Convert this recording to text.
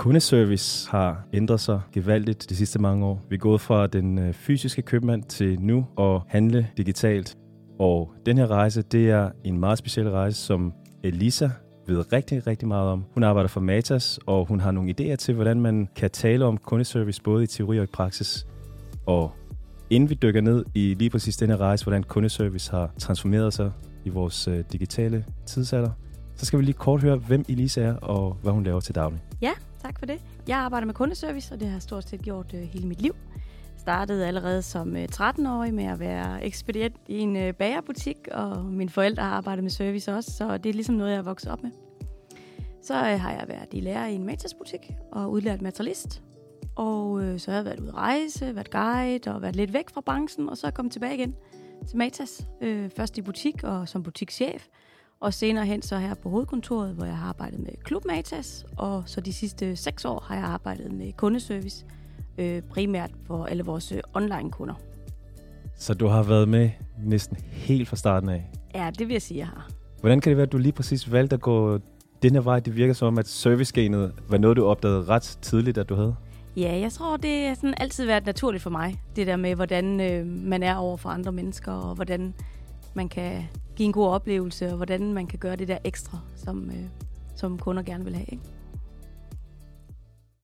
Kundeservice har ændret sig gevaldigt de sidste mange år. Vi er gået fra den øh, fysiske købmand til nu at handle digitalt. Og den her rejse, det er en meget speciel rejse, som Elisa ved rigtig, rigtig meget om. Hun arbejder for Matas, og hun har nogle idéer til, hvordan man kan tale om kundeservice både i teori og i praksis. Og inden vi dykker ned i lige præcis denne rejse, hvordan kundeservice har transformeret sig i vores øh, digitale tidsalder, så skal vi lige kort høre, hvem Elisa er og hvad hun laver til daglig. Ja, tak for det. Jeg arbejder med kundeservice, og det har jeg stort set gjort øh, hele mit liv. Startede allerede som øh, 13-årig med at være ekspedient i en øh, bagerbutik, og mine forældre har arbejdet med service også, så det er ligesom noget, jeg er vokset op med. Så øh, har jeg været i lærer i en Matas-butik og udlært materialist. Og øh, så har jeg været ude at rejse, været guide og været lidt væk fra branchen, og så er jeg kommet tilbage igen til Matas. Øh, først i butik og som butikschef, og senere hen så her på hovedkontoret, hvor jeg har arbejdet med Klub Matas, og så de sidste seks år har jeg arbejdet med kundeservice, øh, primært for alle vores øh, online-kunder. Så du har været med næsten helt fra starten af? Ja, det vil jeg sige, jeg har. Hvordan kan det være, at du lige præcis valgte at gå den her vej? Det virker som om, at servicegenet var noget, du opdagede ret tidligt, at du havde. Ja, jeg tror, det har sådan altid været naturligt for mig. Det der med, hvordan øh, man er over for andre mennesker, og hvordan man kan give en god oplevelse, og hvordan man kan gøre det der ekstra, som, øh, som kunder gerne vil have. Ikke?